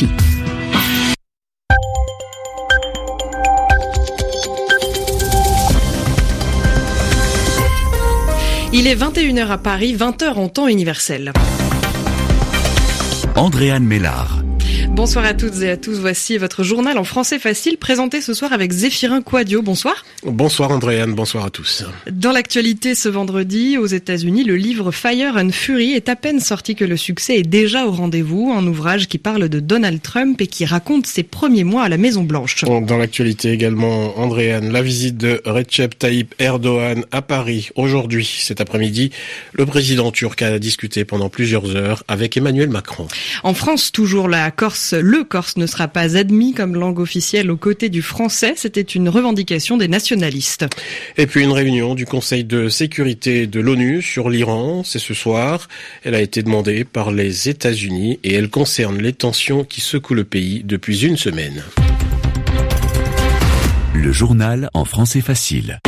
RFI. Il est 21h à Paris, 20h en temps universel. Andréane Mélard. Bonsoir à toutes et à tous. Voici votre journal en français facile présenté ce soir avec Zéphirin Quadio. Bonsoir. Bonsoir Andréane, bonsoir à tous. Dans l'actualité ce vendredi, aux États-Unis, le livre Fire and Fury est à peine sorti que le succès est déjà au rendez-vous. Un ouvrage qui parle de Donald Trump et qui raconte ses premiers mois à la Maison Blanche. Dans l'actualité également, Andréane, la visite de Recep Tayyip Erdogan à Paris aujourd'hui, cet après-midi. Le président turc a discuté pendant plusieurs heures avec Emmanuel Macron. En France, toujours la Corse le corse ne sera pas admis comme langue officielle aux côtés du français. C'était une revendication des nationalistes. Et puis une réunion du Conseil de sécurité de l'ONU sur l'Iran, c'est ce soir. Elle a été demandée par les États-Unis et elle concerne les tensions qui secouent le pays depuis une semaine. Le journal en français facile.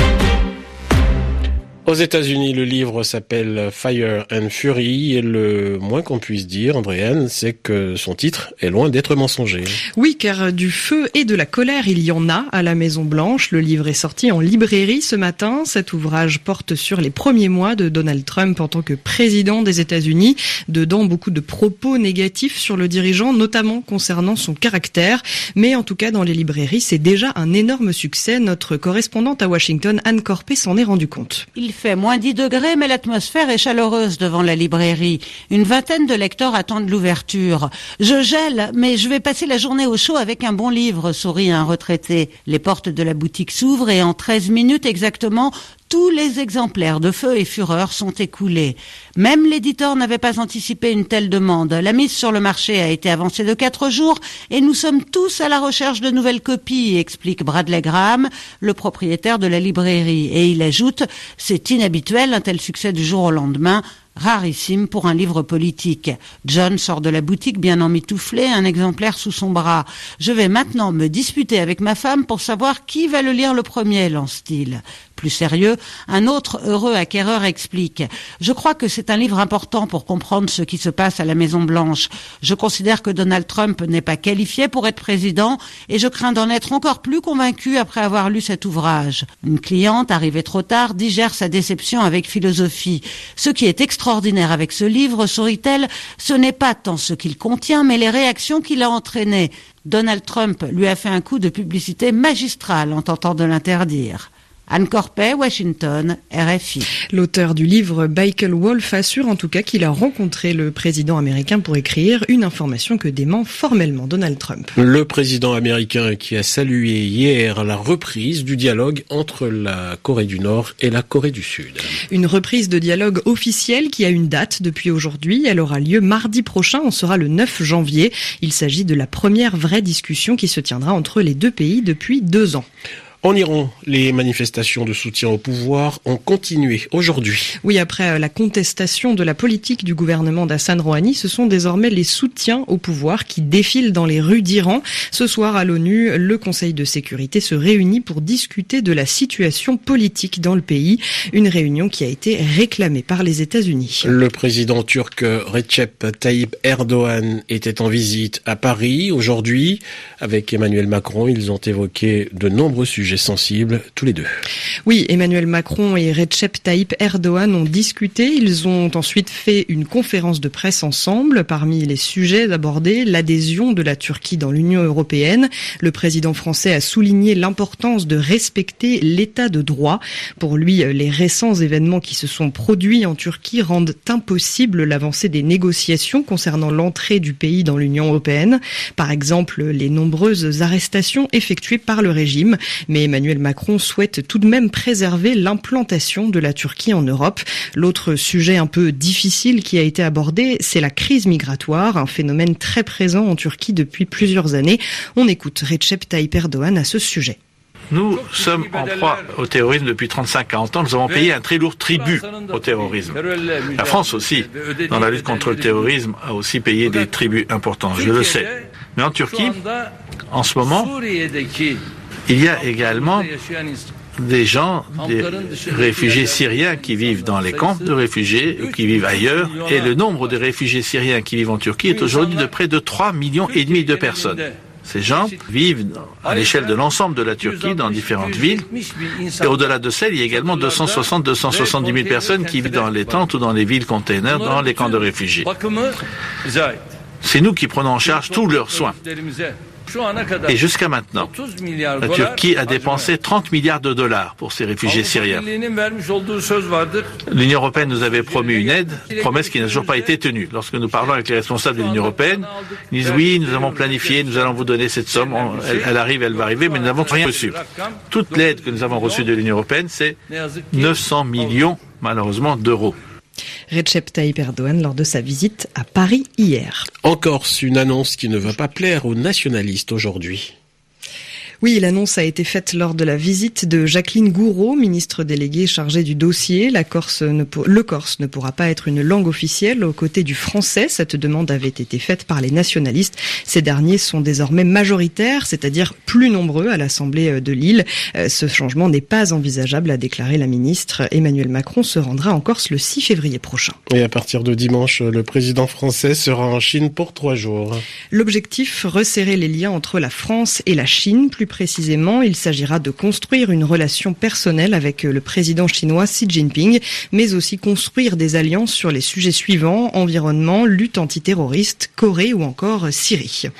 Aux États-Unis, le livre s'appelle Fire and Fury et le moins qu'on puisse dire, Andréane, c'est que son titre est loin d'être mensonger. Oui, car du feu et de la colère, il y en a à la Maison Blanche. Le livre est sorti en librairie ce matin. Cet ouvrage porte sur les premiers mois de Donald Trump en tant que président des États-Unis. Dedans, beaucoup de propos négatifs sur le dirigeant, notamment concernant son caractère. Mais en tout cas, dans les librairies, c'est déjà un énorme succès. Notre correspondante à Washington, Anne Corpé, s'en est rendu compte. Il fait moins 10 degrés, mais l'atmosphère est chaleureuse devant la librairie. Une vingtaine de lecteurs attendent l'ouverture. Je gèle, mais je vais passer la journée au chaud avec un bon livre, sourit un retraité. Les portes de la boutique s'ouvrent et en 13 minutes exactement, tous les exemplaires de Feu et Fureur sont écoulés. Même l'éditeur n'avait pas anticipé une telle demande. La mise sur le marché a été avancée de quatre jours et nous sommes tous à la recherche de nouvelles copies, explique Bradley Graham, le propriétaire de la librairie. Et il ajoute, c'est inhabituel un tel succès du jour au lendemain rarissime pour un livre politique. John sort de la boutique bien emmitouflé, un exemplaire sous son bras. Je vais maintenant me disputer avec ma femme pour savoir qui va le lire le premier, lance-t-il. Plus sérieux, un autre heureux acquéreur explique Je crois que c'est un livre important pour comprendre ce qui se passe à la Maison Blanche. Je considère que Donald Trump n'est pas qualifié pour être président et je crains d'en être encore plus convaincu après avoir lu cet ouvrage. Une cliente, arrivée trop tard, digère sa déception avec philosophie. Ce qui est extraordinaire avec ce livre, sourit-elle, ce n'est pas tant ce qu'il contient, mais les réactions qu'il a entraînées. Donald Trump lui a fait un coup de publicité magistral en tentant de l'interdire. Anne Corpet, Washington, RFI. L'auteur du livre Michael Wolf assure en tout cas qu'il a rencontré le président américain pour écrire une information que dément formellement Donald Trump. Le président américain qui a salué hier la reprise du dialogue entre la Corée du Nord et la Corée du Sud. Une reprise de dialogue officielle qui a une date depuis aujourd'hui. Elle aura lieu mardi prochain, on sera le 9 janvier. Il s'agit de la première vraie discussion qui se tiendra entre les deux pays depuis deux ans. En Iran, les manifestations de soutien au pouvoir ont continué aujourd'hui. Oui, après euh, la contestation de la politique du gouvernement d'Hassan Rouhani, ce sont désormais les soutiens au pouvoir qui défilent dans les rues d'Iran. Ce soir à l'ONU, le Conseil de sécurité se réunit pour discuter de la situation politique dans le pays, une réunion qui a été réclamée par les États-Unis. Le président turc Recep Tayyip Erdogan était en visite à Paris aujourd'hui. Avec Emmanuel Macron, ils ont évoqué de nombreux sujets sensibles tous les deux. Oui, Emmanuel Macron et Recep Tayyip Erdogan ont discuté. Ils ont ensuite fait une conférence de presse ensemble. Parmi les sujets abordés, l'adhésion de la Turquie dans l'Union européenne. Le président français a souligné l'importance de respecter l'état de droit. Pour lui, les récents événements qui se sont produits en Turquie rendent impossible l'avancée des négociations concernant l'entrée du pays dans l'Union européenne. Par exemple, les nombreuses arrestations effectuées par le régime. Mais Emmanuel Macron souhaite tout de même préserver l'implantation de la Turquie en Europe. L'autre sujet un peu difficile qui a été abordé, c'est la crise migratoire, un phénomène très présent en Turquie depuis plusieurs années. On écoute Recep Tayyip Erdogan à ce sujet. Nous sommes en proie au terrorisme depuis 35-40 ans. Nous avons payé un très lourd tribut au terrorisme. La France aussi, dans la lutte contre le terrorisme, a aussi payé des tributs importants, je le sais. Mais en Turquie, en ce moment, il y a également des gens, des réfugiés syriens qui vivent dans les camps de réfugiés ou qui vivent ailleurs. Et le nombre de réfugiés syriens qui vivent en Turquie est aujourd'hui de près de 3 millions et demi de personnes. Ces gens vivent à l'échelle de l'ensemble de la Turquie dans différentes villes. Et au-delà de celles, il y a également 260-270 000 personnes qui vivent dans les tentes ou dans les villes containers, dans les camps de réfugiés. C'est nous qui prenons en charge tous leurs soins. Et jusqu'à maintenant, la Turquie a dépensé 30 milliards de dollars pour ces réfugiés syriens. L'Union européenne nous avait promis une aide, promesse qui n'a toujours pas été tenue. Lorsque nous parlons avec les responsables de l'Union européenne, ils disent oui, nous avons planifié, nous allons vous donner cette somme, elle, arrive, elle va arriver, mais nous n'avons rien reçu. Toute l'aide que nous avons reçue de l'Union européenne, c'est 900 millions, malheureusement, d'euros. Recep Tayyip lors de sa visite à Paris hier. En Corse, une annonce qui ne va pas plaire aux nationalistes aujourd'hui. Oui, l'annonce a été faite lors de la visite de Jacqueline Gouraud, ministre déléguée chargée du dossier. La Corse ne le Corse ne pourra pas être une langue officielle aux côtés du français. Cette demande avait été faite par les nationalistes. Ces derniers sont désormais majoritaires, c'est-à-dire plus nombreux à l'Assemblée de Lille. Euh, ce changement n'est pas envisageable, a déclaré la ministre. Emmanuel Macron se rendra en Corse le 6 février prochain. Et à partir de dimanche, le président français sera en Chine pour trois jours. L'objectif, resserrer les liens entre la France et la Chine, plus précisément, il s'agira de construire une relation personnelle avec le président chinois Xi Jinping, mais aussi construire des alliances sur les sujets suivants, environnement, lutte antiterroriste, Corée ou encore Syrie.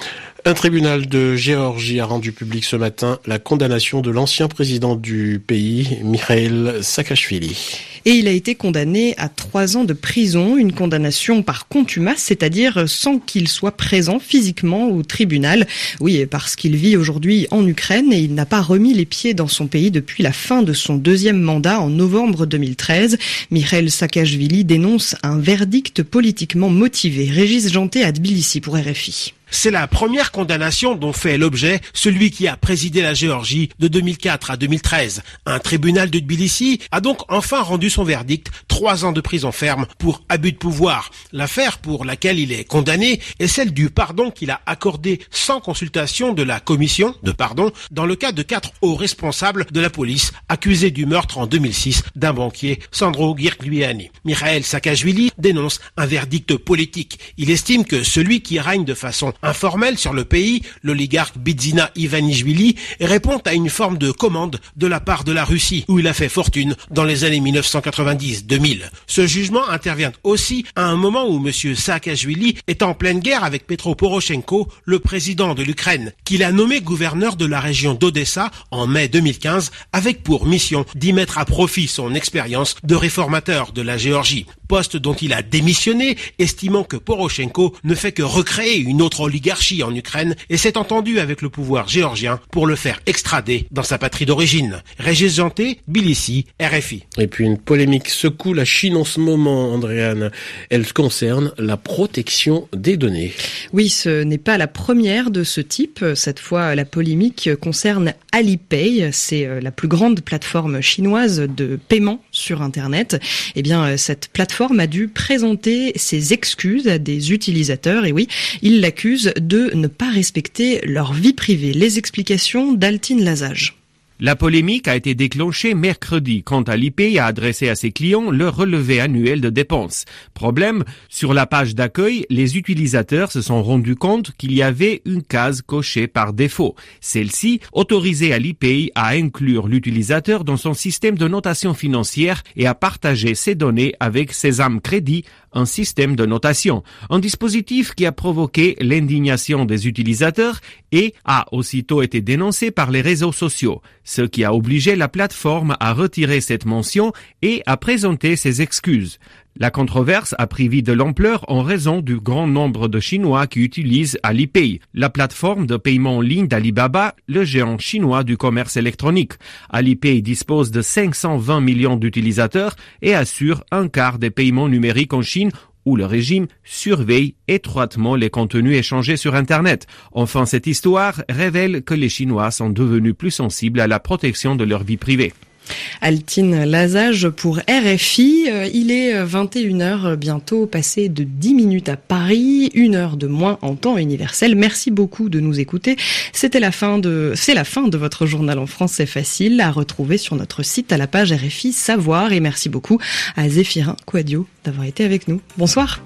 Un tribunal de Géorgie a rendu public ce matin la condamnation de l'ancien président du pays, Mikhail Saakashvili. Et il a été condamné à trois ans de prison, une condamnation par contumace, c'est-à-dire sans qu'il soit présent physiquement au tribunal. Oui, parce qu'il vit aujourd'hui en Ukraine et il n'a pas remis les pieds dans son pays depuis la fin de son deuxième mandat en novembre 2013. Mikhail Saakashvili dénonce un verdict politiquement motivé. Régis Janté à Tbilissi pour RFI. C'est la première condamnation dont fait l'objet celui qui a présidé la Géorgie de 2004 à 2013. Un tribunal de Tbilissi a donc enfin rendu son verdict, trois ans de prison ferme pour abus de pouvoir. L'affaire pour laquelle il est condamné est celle du pardon qu'il a accordé sans consultation de la commission de pardon dans le cas de quatre hauts responsables de la police accusés du meurtre en 2006 d'un banquier, Sandro Girgliani. Mikhail Saakashvili dénonce un verdict politique. Il estime que celui qui règne de façon informelle sur le pays, l'oligarque Bidzina Ivanishvili, répond à une forme de commande de la part de la Russie, où il a fait fortune dans les années 1990-2000. Ce jugement intervient aussi à un moment où M. Saakashvili est en pleine guerre avec Petro Poroshenko, le président de l'Ukraine, qu'il a nommé gouverneur de la région d'Odessa en mai 2015, avec pour mission d'y mettre à profit son expérience de réformateur de la Géorgie, poste dont il a démissionné, estimant que Poroshenko ne fait que recréer une autre oligarchie en Ukraine et s'est entendu avec le pouvoir géorgien pour le faire extrader dans sa patrie d'origine. Régis Janté, Bilissi, RFI. Et puis une polémique secoue la Chine en ce moment, Andréane. Elle concerne la protection des données. Oui, ce n'est pas la première de ce type. Cette fois, la polémique concerne Alipay. C'est euh, la plus grande plateforme chinoise de paiement sur Internet. Eh bien, euh, cette plateforme a dû présenter ses excuses à des utilisateurs. Et oui, il l'accuse de ne pas respecter leur vie privée. Les explications d'Altine Lazage. La polémique a été déclenchée mercredi quand Alipay a adressé à ses clients leur relevé annuel de dépenses. Problème, sur la page d'accueil, les utilisateurs se sont rendus compte qu'il y avait une case cochée par défaut. Celle-ci autorisait Alipay à inclure l'utilisateur dans son système de notation financière et à partager ses données avec Sesame Crédit, un système de notation. Un dispositif qui a provoqué l'indignation des utilisateurs et a aussitôt été dénoncé par les réseaux sociaux ce qui a obligé la plateforme à retirer cette mention et à présenter ses excuses. La controverse a pris de l'ampleur en raison du grand nombre de Chinois qui utilisent Alipay, la plateforme de paiement en ligne d'Alibaba, le géant chinois du commerce électronique. Alipay dispose de 520 millions d'utilisateurs et assure un quart des paiements numériques en Chine où le régime surveille étroitement les contenus échangés sur Internet. Enfin, cette histoire révèle que les Chinois sont devenus plus sensibles à la protection de leur vie privée. Altine Lazage pour RFI. Euh, il est 21h euh, bientôt, passé de 10 minutes à Paris, une heure de moins en temps universel. Merci beaucoup de nous écouter. C'était la fin de, c'est la fin de votre journal en français facile à retrouver sur notre site à la page RFI Savoir et merci beaucoup à Zéphirin Quadio d'avoir été avec nous. Bonsoir.